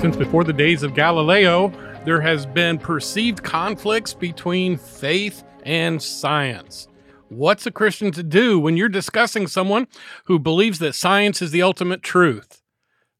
Since before the days of Galileo, there has been perceived conflicts between faith and science. What's a Christian to do when you're discussing someone who believes that science is the ultimate truth?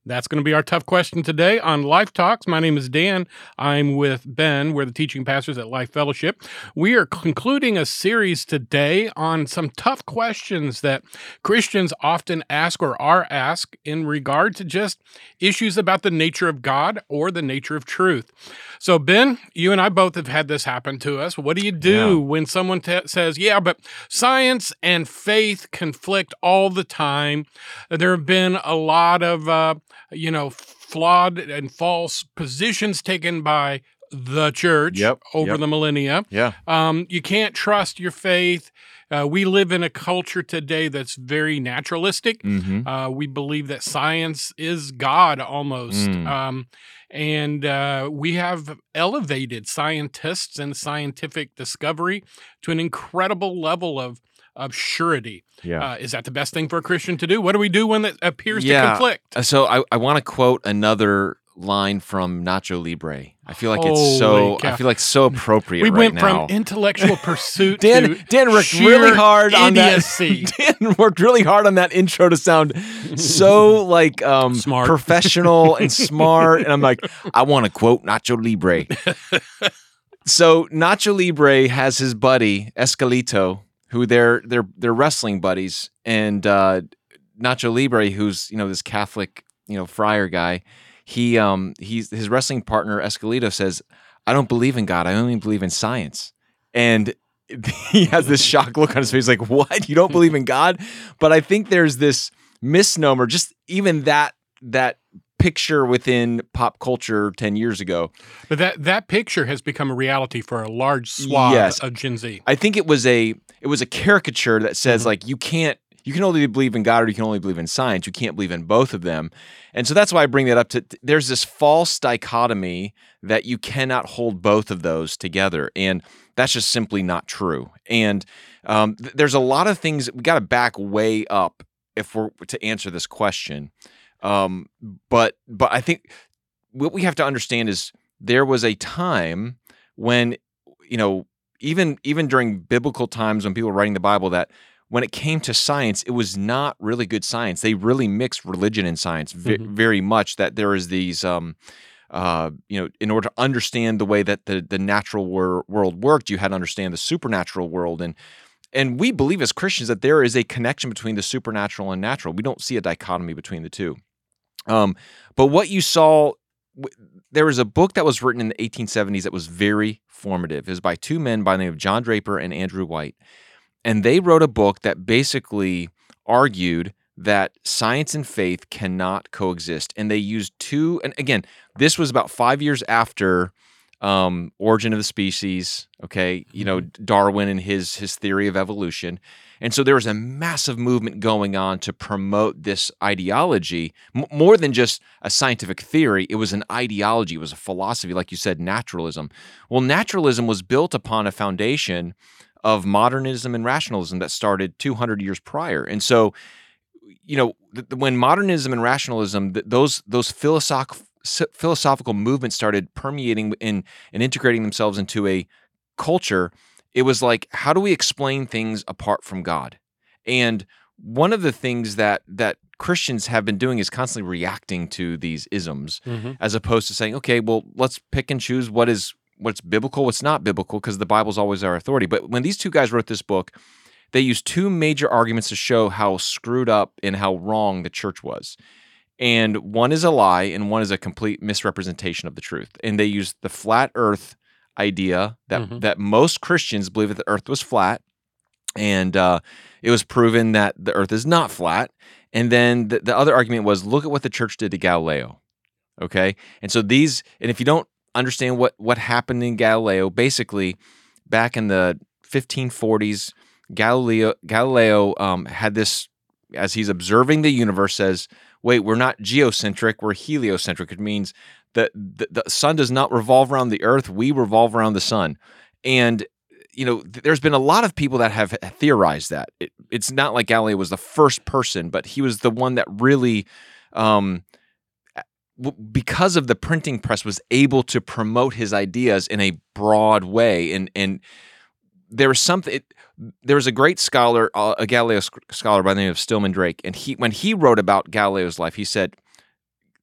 That's going to be our tough question today on Life Talks. My name is Dan. I'm with Ben. We're the teaching pastors at Life Fellowship. We are concluding a series today on some tough questions that Christians often ask or are asked in regard to just issues about the nature of God or the nature of truth. So, Ben, you and I both have had this happen to us. What do you do yeah. when someone t- says, Yeah, but science and faith conflict all the time? There have been a lot of uh, you know, flawed and false positions taken by the church yep, over yep. the millennia. Yeah. Um, you can't trust your faith. Uh, we live in a culture today that's very naturalistic. Mm-hmm. Uh, we believe that science is God almost. Mm. Um, and uh, we have elevated scientists and scientific discovery to an incredible level of of surety. Yeah. Uh, is that the best thing for a Christian to do? What do we do when it appears yeah. to conflict? Uh, so I, I want to quote another line from Nacho Libre. I feel like Holy it's so. cow. I feel like so appropriate. We right went now. from intellectual pursuit Dan to Dan worked really hard on idiocy. that. Dan worked really hard on that intro to sound so like um, Smart. professional and smart. And I'm like, I want to quote Nacho Libre. so Nacho Libre has his buddy Esqueleto, who they're they're they're wrestling buddies, and uh, Nacho Libre, who's you know this Catholic you know friar guy, he um he's his wrestling partner Esqueleto says, I don't believe in God, I only believe in science, and he has this shocked look on his face, like what? You don't believe in God? But I think there's this misnomer, just even that that picture within pop culture 10 years ago. But that that picture has become a reality for a large swath Yes. of Gen Z. I think it was a it was a caricature that says Mhm. like you can't you can only believe in God or you can only believe in science. You can't believe in both of them. And so that's why I bring that up to there's this false dichotomy that you cannot hold both of those together. And that's just simply not true. And um, th- there's a lot of things we got to back way up if we're to answer this question. Um, but but I think what we have to understand is there was a time when you know even even during biblical times when people were writing the Bible that when it came to science, it was not really good science. They really mixed religion and science ve- Mhm. very much. That there is these, um, uh, you know, in order to understand the way that the the natural wor- world worked, you had to understand the supernatural world. And and we believe as Christians that there is a connection between the supernatural and natural. We don't see a dichotomy between the two. Um, but what you saw, there was a book that was written in the 1870s that was very formative. It was by two men by the name of John Draper and Andrew White. And they wrote a book that basically argued that science and faith cannot coexist. And they used two, and again, this was about five years after um, Origin of the Species, okay, you know, Darwin and his his theory of evolution. And so there was a massive movement going on to promote this ideology m- more than just a scientific theory. It was an ideology, it was a philosophy, like you said, naturalism. Well, naturalism was built upon a foundation of modernism and rationalism that started 200 years prior. And so, you know, when modernism and rationalism, th- those those philosophical philosophical movement started permeating in and integrating themselves into a culture it was like how do we explain things apart from god? And one of the things that that christians have been doing is constantly reacting to these isms Mhm. as opposed to saying okay well let's pick and choose what is what's biblical what's not biblical because the bible's always our authority. But when these two guys wrote this book they used two major arguments to show how screwed up and how wrong the church was and one is a lie and one is a complete misrepresentation of the truth. And they use the flat earth idea that Mhm. that most christians believe that the earth was flat. And uh, it was proven that the earth is not flat. And then the, the other argument was look at what the church did to galileo okay? And so these and if you don't understand what what happened in galileo basically back in the 1540s galileo galileo um, had this as he's observing the universe says wait we're not geocentric we're heliocentric it means that the, the sun does not revolve around the earth we revolve around the sun. And you know th- there's been a lot of people that have theorized that. It, it's not like galileo was the first person but he was the one that really um, because of the printing press was able to promote his ideas in a broad way. And and there was something it, there was a great scholar uh, a galileo scholar by the name of stillman drake and he when he wrote about galileo's life he said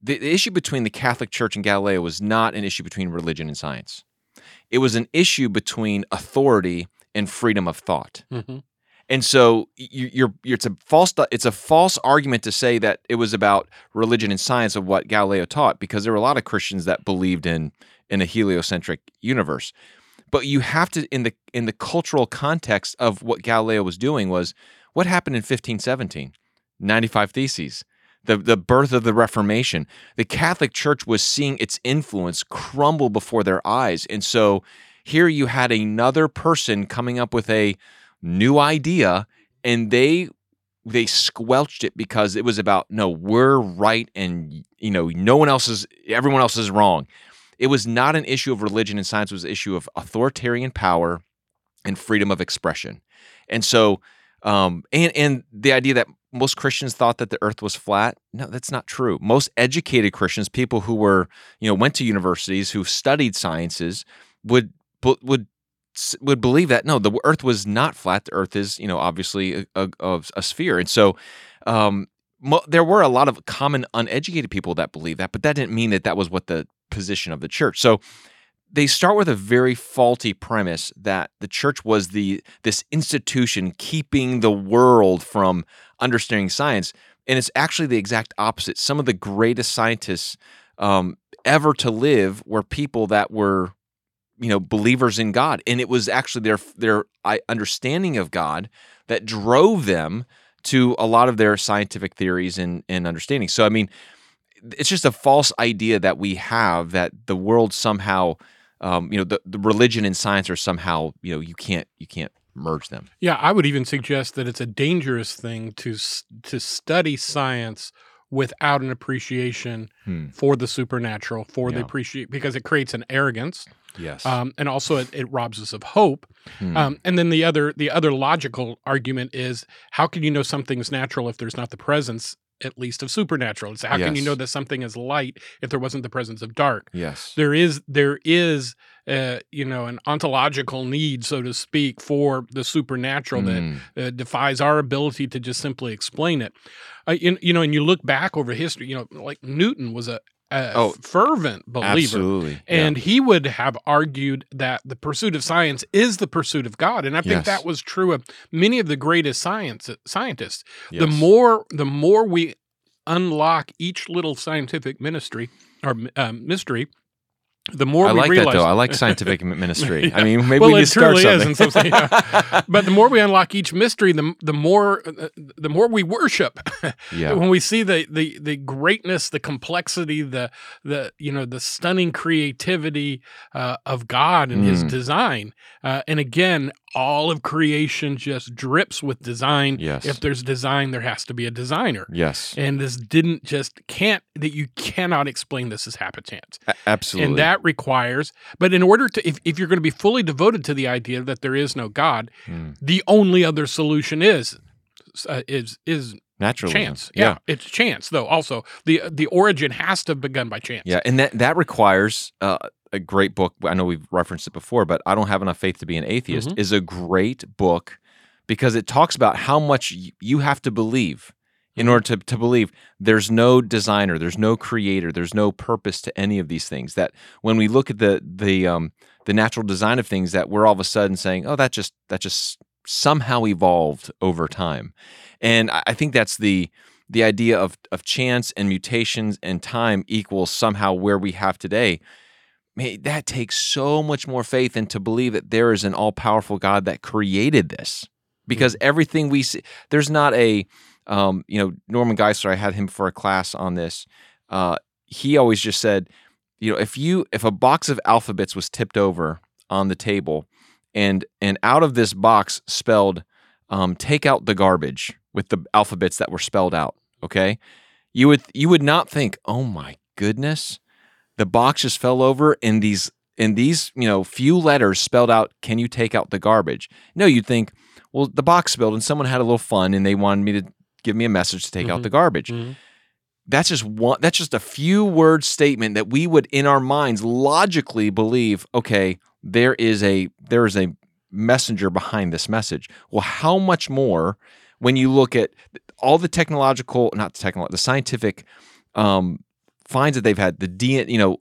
the, the issue between the catholic church and galileo was not an issue between religion and science it was an issue between authority and freedom of thought Mhm. and so you, you're, you're it's a false it's a false argument to say that it was about religion and science of what Galileo taught because there were a lot of Christians that believed in in a heliocentric universe. But you have to in the in the cultural context of what Galileo was doing was what happened in 1517 95 theses. The the birth of the reformation. The catholic church was seeing its influence crumble before their eyes. And so here you had another person coming up with a new idea and they they squelched it because it was about no we're right and you know no one else is everyone else is wrong it was not an issue of religion and science was an issue of authoritarian power and freedom of expression and so um and and the idea that most christians thought that the earth was flat no that's not true most educated christians people who were you know went to universities who studied sciences would would would believe that no, the Earth was not flat. The Earth is, you know, obviously a, a, a sphere, and so um, mo- there were a lot of common uneducated people that believed that, but that didn't mean that that was what the position of the church. So they start with a very faulty premise that the church was the this institution keeping the world from understanding science, and it's actually the exact opposite. Some of the greatest scientists um, ever to live were people that were you know believers in God and it was actually their their understanding of God that drove them to a lot of their scientific theories and and understanding so i mean it's just a false idea that we have that the world somehow um, you know the, the religion and science are somehow you know you can't you can't merge them yeah i would even suggest that it's a dangerous thing to to study science without an appreciation Hmm. for the supernatural, for the appreciate because it creates an arrogance, yes um, and also it, it robs us of hope. Hmm. Um, and then the other the other logical argument is how can you know something's natural if there's not the presence at least of supernatural? It's how can you know that something is light if there wasn't the presence of dark? yes There is there is uh, you know an ontological need, so to speak, for the supernatural that Hmm. uh, defies our ability to just simply explain it. Uh, you, you know, and you look back over history, you know, like Newton was a, a Oh, fervent believer. absolutely Yeah. And he would have argued that the pursuit of science is the pursuit of God, and I think Yes. that was true of many of the greatest science scientists. The more the more we unlock each little scientific ministry or um, mystery, the more I we like realize. that though. I like scientific ministry. I mean, maybe Well, we it truly is in some sense, but the more we unlock each mystery, the the more uh, the more we worship. yeah, When we see the the the greatness, the complexity, the the you know the stunning creativity uh, of God and His Mm. design, uh, and again, all of creation just drips with design. Yes. If there's design, there has to be a designer. yes, And this didn't just can't that you cannot explain this as happenstance. A- absolutely. And that requires, but in order to, if, if you're going to be fully devoted to the idea that there is no God, Hmm. the only other solution is uh, is is naturalism. chance. Yeah, it's chance though. Also, the the origin has to have begun by chance. Yeah, and that that requires uh, a great book. I know we've referenced it before, but I don't have enough faith to be an atheist. Mhm. Is a great book because it talks about how much you have to believe in Mhm. order to, to believe there's no designer, there's no creator, there's no purpose to any of these things. That when we look at the the um, the natural design of things, that we're all of a sudden saying, oh, that just that just somehow evolved over time, and I, I think that's the the idea of of chance and mutations and time equals somehow where we have today. Man, that takes so much more faith and to believe that there is an all powerful God that created this. Because everything we see, there's not a, um, you know, Norman Geisler. I had him for a class on this. Uh, he always just said, you know, if you if a box of alphabets was tipped over on the table, and and out of this box spelled, um, take out the garbage with the alphabets that were spelled out. Okay, you would you would not think, oh my goodness, the box just fell over and these in these you know few letters spelled out can you take out the garbage no you'd think well the box spilled and someone had a little fun and they wanted me to give me a message to take out Mhm. the garbage Mhm. that's just one that's just a few word statement that we would in our minds logically believe okay there is a there is a messenger behind this message well how much more when you look at all the technological not the technological the scientific um, finds that they've had the DNA you know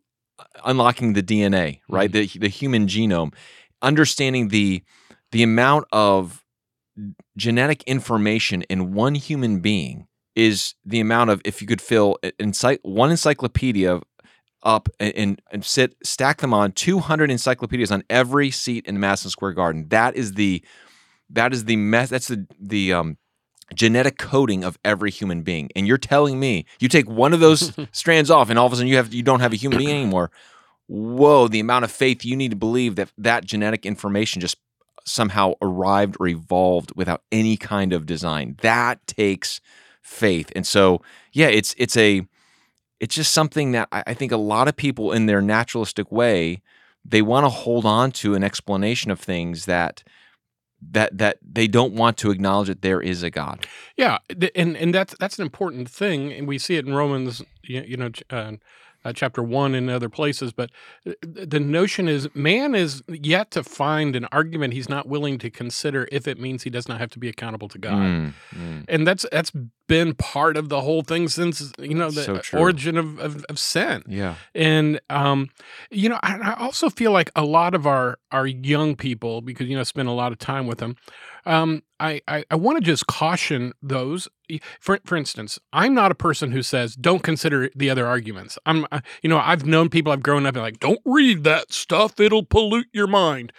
unlocking the DNA right the the human genome understanding the the amount of genetic information in one human being is the amount of if you could fill ency- one encyclopedia up and, and sit stack them on 200 encyclopedias on every seat in Madison Square Garden. That is the that is the mess. That's the the um, genetic coding of every human being. And you're telling me you take one of those strands off, and all of a sudden you have you don't have a human being anymore. Whoa! The amount of faith you need to believe that that genetic information just somehow arrived or evolved without any kind of design. That takes faith. And so, yeah, it's it's a it's just something that I, I think a lot of people in their naturalistic way they want to hold on to an explanation of things that that that they don't want to acknowledge that there is a God. Yeah, and and that's that's an important thing, and we see it in Romans, you, know, uh, uh, chapter one and other places. But uh, the notion is man is yet to find an argument he's not willing to consider if it means he does not have to be accountable to God. Mm, mm. And that's that's been part of the whole thing since you know the so origin of, of, of, sin. Yeah. And um, you know, I, I also feel like a lot of our our young people, because you know, spend a lot of time with them, um, I, I, I want to just caution those. For for instance, I'm not a person who says don't consider the other arguments. I'm uh, you know I've known people I've grown up and like don't read that stuff. It'll pollute your mind.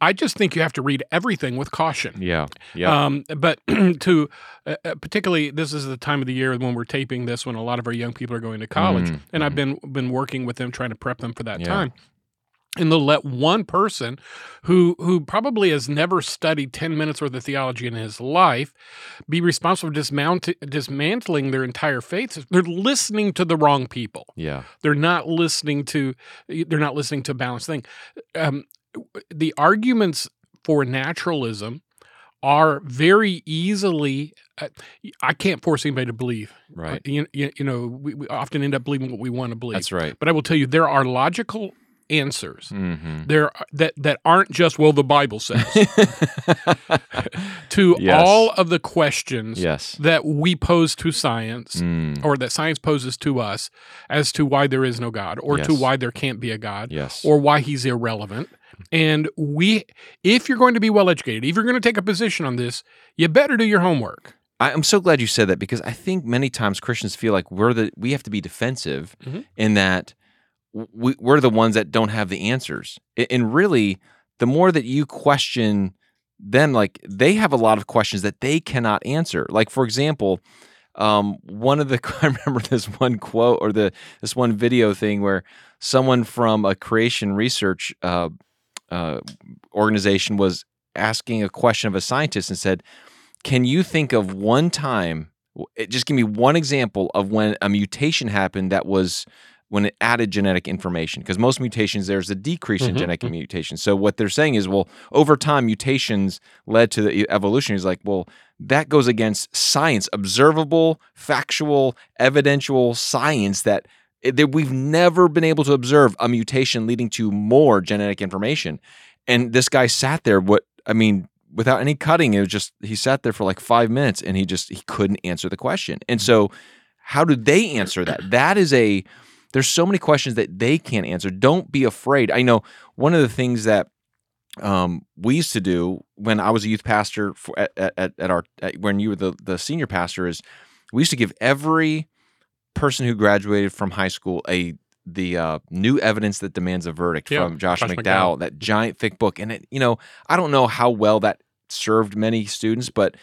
I just think you have to read everything with caution. Yeah, yeah. Um, but to uh, uh, particularly, this is the time of the year when we're taping this, when a lot of our young people are going to college, mm-hmm. and I've mm-hmm. been been working with them trying to prep them for that yeah. time and they'll let one person who who probably has never studied 10 minutes worth of theology in his life be responsible for dismount- dismantling their entire faith they're listening to the wrong people yeah they're not listening to they're not listening to a balanced thing um, the arguments for naturalism are very easily uh, I can't force anybody to believe. Right. Uh, you, you, you, know, we, we often end up believing what we want to believe. That's right. But I will tell you, there are logical answers mm-hmm. there that that aren't just well the bible says to yes. all of the questions yes. that we pose to science mm. or that science poses to us as to why there is no god or yes. to why there can't be a god yes. or why he's irrelevant and we if you're going to be well educated if you're going to take a position on this you better do your homework I'm so glad you said that because I think many times Christians feel like we're the we have to be defensive mm-hmm. in that we, we're the ones that don't have the answers. And really, the more that you question them, like they have a lot of questions that they cannot answer. Like, for example, um, one of the I remember this one quote or the this one video thing where someone from a creation research uh, uh, organization was asking a question of a scientist and said, "Can you think of one time? Just give me one example of when a mutation happened that was when it added genetic information because most mutations there's a decrease in mm-hmm. genetic mm-hmm. mutation so what they're saying is well over time mutations led to the evolution. Is like well that goes against science observable factual evidential science that eh, that we've never been able to observe a mutation leading to more genetic information. And this guy sat there what i mean without any cutting it was just he sat there for like 5 minutes and he just he couldn't answer the question. And so how do they answer that? That is a there's so many questions that they can't answer. Don't be afraid. I know one of the things that um, we used to do when I was a youth pastor for, at, at, at our at, when you were the, the senior pastor is we used to give every person who graduated from high school a the uh, new evidence that demands a verdict yeah, from Josh, Josh McDowell, McDowell, that giant thick book, and it you know I don't know how well that served many students, but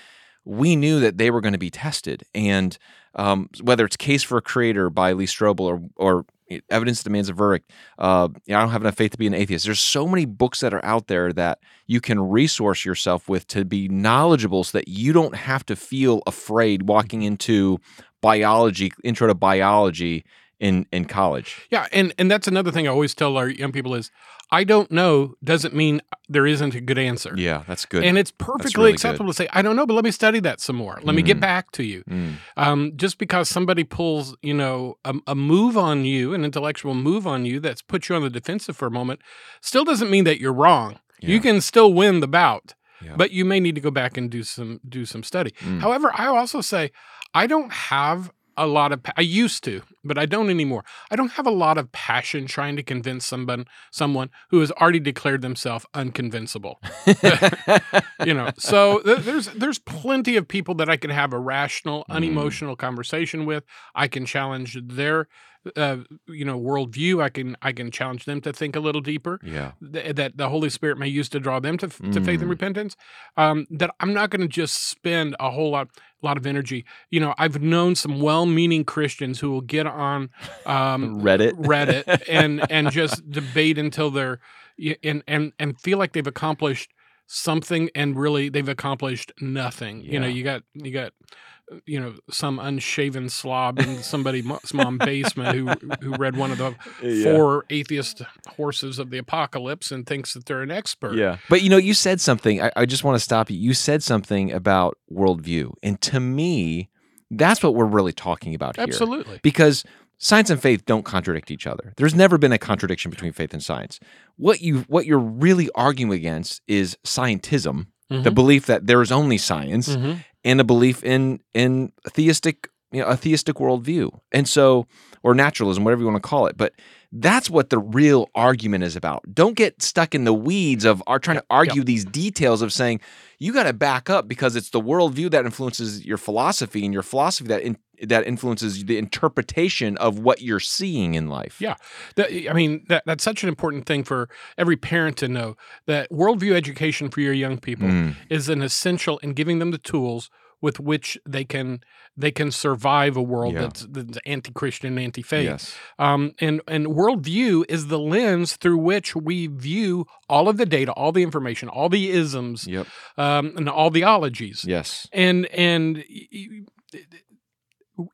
we knew that they were going to be tested. And um, whether it's Case for a Creator by Lee Strobel or, or Evidence Demands a Verdict, uh, I don't have enough faith to be an atheist. There's so many books that are out there that you can resource yourself with to be knowledgeable so that you don't have to feel afraid walking into biology, intro to biology, in in college. Yeah, and and that's another thing I always tell our young people is I don't know doesn't mean there isn't a good answer. Yeah, that's good. And it's perfectly really good. acceptable to say, I don't know, but let me study that some more. Let me get Mhm. back to you. Mm, Um, just because somebody pulls, you know, a, a move on you, an intellectual move on you that's put you on the defensive for a moment, still doesn't mean that you're wrong. You can still win the bout, Yeah. but you may need to go back and do some do some study. Mm. However, I also say I don't have a lot of pa- I used to, but I don't anymore. I don't have a lot of passion trying to convince someone someone who has already declared themselves unconvincible. you know, so th- there's there's plenty of people that I can have a rational, Mm. unemotional conversation with. I can challenge their uh, you know worldview. I can I can challenge them to think a little deeper yeah. th- that the Holy Spirit may use to draw them to, to faith and Mm. repentance. Um, that I'm not going to just spend a whole lot lot of energy. You know, I've known some well-meaning Christians who will get on um, Reddit. Reddit and and just debate until they're and and and feel like they've accomplished something and really they've accomplished nothing. You know, you got you got you know some unshaven slob in somebody's mom basement who who read one of the four atheist horses of the apocalypse and thinks that they're an expert. Yeah. But you know, you said something. I, I just want to stop you. You said something about worldview. And to me, that's what we're really talking about here. Absolutely. Because science and faith don't contradict each other. There's never been a contradiction between faith and science. What you what you're really arguing against is scientism, the Mhm. belief that there is only science, Mhm. and a belief in in a theistic you know a theistic worldview and so or naturalism whatever you want to call it but that's what the real argument is about don't get stuck in the weeds of are trying to argue these details of saying you got to back up because it's the worldview that influences your philosophy and your philosophy that in, that influences the interpretation of what you're seeing in life Yeah. That, I mean, that, that's such an important thing for every parent to know that worldview education for your young people Mm, is an essential in giving them the tools with which they can they can survive a world Yeah. that's, that's anti-Christian anti-faith. yes Um, and and worldview is the lens through which we view all of the data, all the information, all the isms, yep um, and all the ologies. yes And and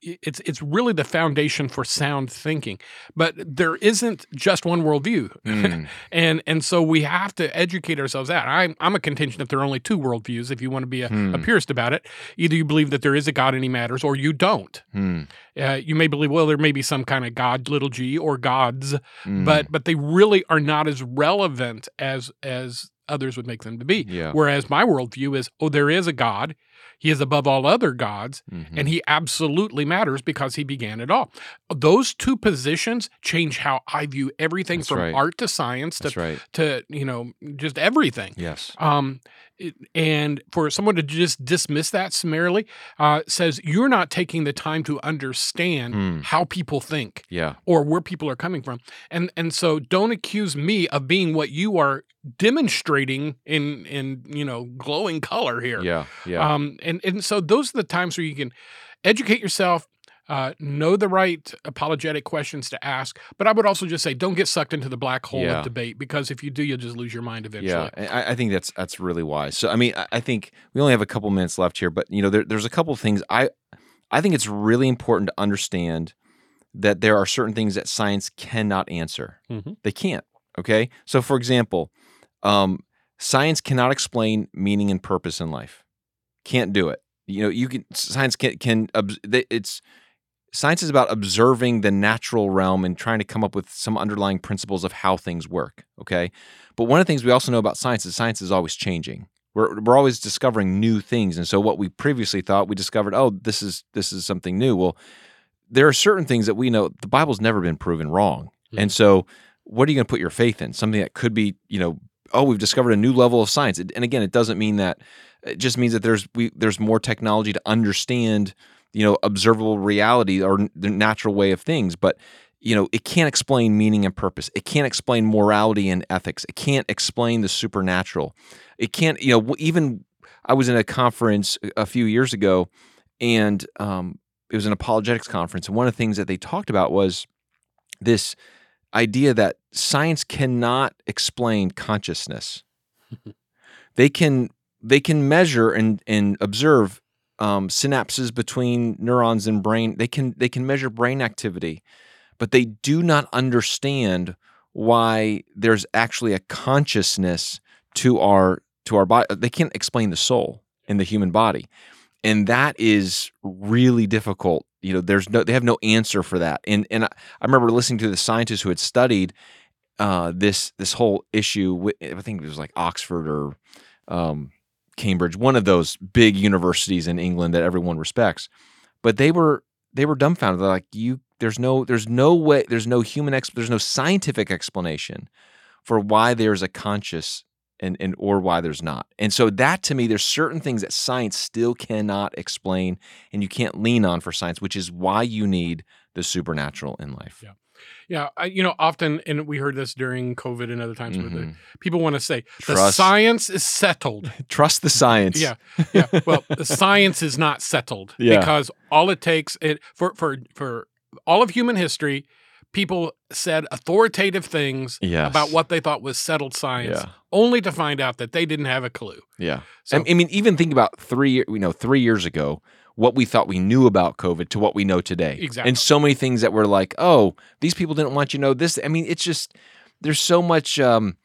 it's it's really the foundation for sound thinking. But there isn't just one worldview, Mm, and and so we have to educate ourselves out. I'm I'm a contention that there are only two worldviews. If you want to be a, a Hmm. purist about it, either you believe that there is a God and He matters, or you don't. mm, Uh, you may believe, well, there may be some kind of God, little g, or gods, mm. but but they really are not as relevant as as others would make them to be. yeah Whereas my worldview is, oh, there is a God. He is above all other gods, mhm. and he absolutely matters because he began it all. Those two positions change how I view everything That's from right. art to science to right to you know just everything. yes Um, and for someone to just dismiss that summarily uh, says you're not taking the time to understand Hmm. how people think yeah or where people are coming from. And and so don't accuse me of being what you are demonstrating in in you know glowing color here. yeah yeah Um and and so those are the times where you can educate yourself, uh, know the right apologetic questions to ask. But I would also just say don't get sucked into the black hole Yeah. of debate because if you do, you'll just lose your mind eventually. Yeah, I, I think that's that's really wise. So I mean, I, I think we only have a couple minutes left here, but you know, there, there's a couple of things I I think it's really important to understand that there are certain things that science cannot answer. Mhm. They can't. Okay, so for example, um, science cannot explain meaning and purpose in life. Can't do it. You know, you can science can can it's science is about observing the natural realm and trying to come up with some underlying principles of how things work. Okay. But one of the things we also know about science is science is always changing. We're, we're always discovering new things. And so what we previously thought, we discovered, oh, this is this is something new. Well, there are certain things that we know the Bible's never been proven wrong. Hmm. And so what are you going to put your faith in? Something that could be, you know, oh, we've discovered a new level of science. And again, it doesn't mean that it just means that there's we there's more technology to understand you know observable reality or the natural way of things but you know it can't explain meaning and purpose. It can't explain morality and ethics. It can't explain the supernatural. It can't you know even i was in a conference a- few years ago and um, it was an apologetics conference and one of the things that they talked about was this idea that science cannot explain consciousness. They can they can measure and and observe um, synapses between neurons and brain. They can they can measure brain activity, but they do not understand why there's actually a consciousness to our to our body. They can't explain the soul in the human body, and that is really difficult. You know, there's no they have no answer for that. And and I, I remember listening to the scientists who had studied uh, this this whole issue. With, I think it was like Oxford or um, Cambridge, one of those big universities in England that everyone respects. But they were they were dumbfounded. They're like, you there's no there's no way there's no human ex, there's no scientific explanation for why there's a conscious and and or why there's not. And so that to me, there's certain things that science still cannot explain, and you can't lean on for science, which is why you need the supernatural in life. Yeah. Yeah, I, you know, often, and we heard this during COVID and other times, mm-hmm. where the, people want to say the Trust. science is settled. Trust the science. Yeah, yeah. Well, the science is not settled yeah. because all it takes it for for for all of human history, people said authoritative things yes. about what they thought was settled science, yeah. only to find out that they didn't have a clue. Yeah. So, I mean, even think about three, you know, three years ago, what we thought we knew about COVID to what we know today. Exactly. And so many things that were like, oh, these people didn't want you to know this. I mean, it's just there's so much um,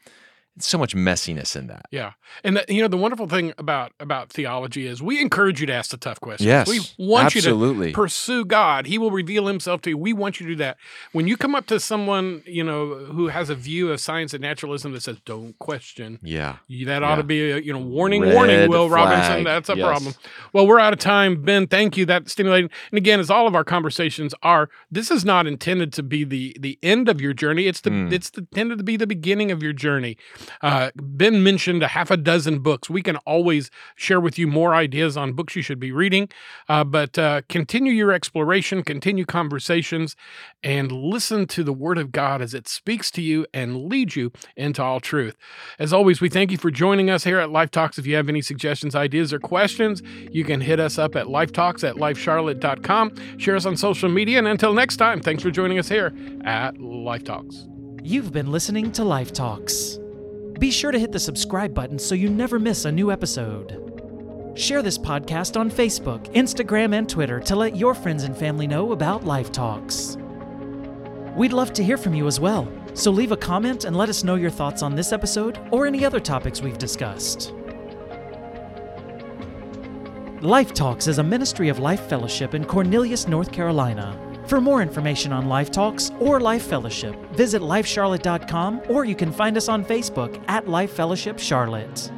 so much messiness in that. Yeah, and the, you know the wonderful thing about about theology is we encourage you to ask the tough questions. Yes, we want absolutely. you to pursue God. He will reveal Himself to you. We want you to do that. When you come up to someone you know who has a view of science and naturalism that says "Don't question," yeah, that ought yeah. to be a you know warning, Red warning. Will flag. Robinson, that's a yes. problem. Well, we're out of time, Ben. Thank you. That's stimulating. And again, as all of our conversations are, this is not intended to be the the end of your journey. It's the mm. it's intended to be the beginning of your journey. Uh, Ben mentioned a half a dozen books. We can always share with you more ideas on books you should be reading, uh, but uh, continue your exploration, continue conversations, and listen to the Word of God as it speaks to you and leads you into all truth. As always, we thank you for joining us here at Life Talks. If you have any suggestions, ideas, or questions, you can hit us up at lifetalks at lifecharlotte.com. Share us on social media, and until next time, thanks for joining us here at Life Talks. You've been listening to Life Talks. Be sure to hit the subscribe button so you never miss a new episode. Share this podcast on Facebook, Instagram, and Twitter to let your friends and family know about Life Talks. We'd love to hear from you as well, so leave a comment and let us know your thoughts on this episode or any other topics we've discussed. Life Talks is a ministry of Life Fellowship in Cornelius, North Carolina. For more information on Life Talks or Life Fellowship, visit lifecharlotte.com or you can find us on Facebook at Life Fellowship Charlotte.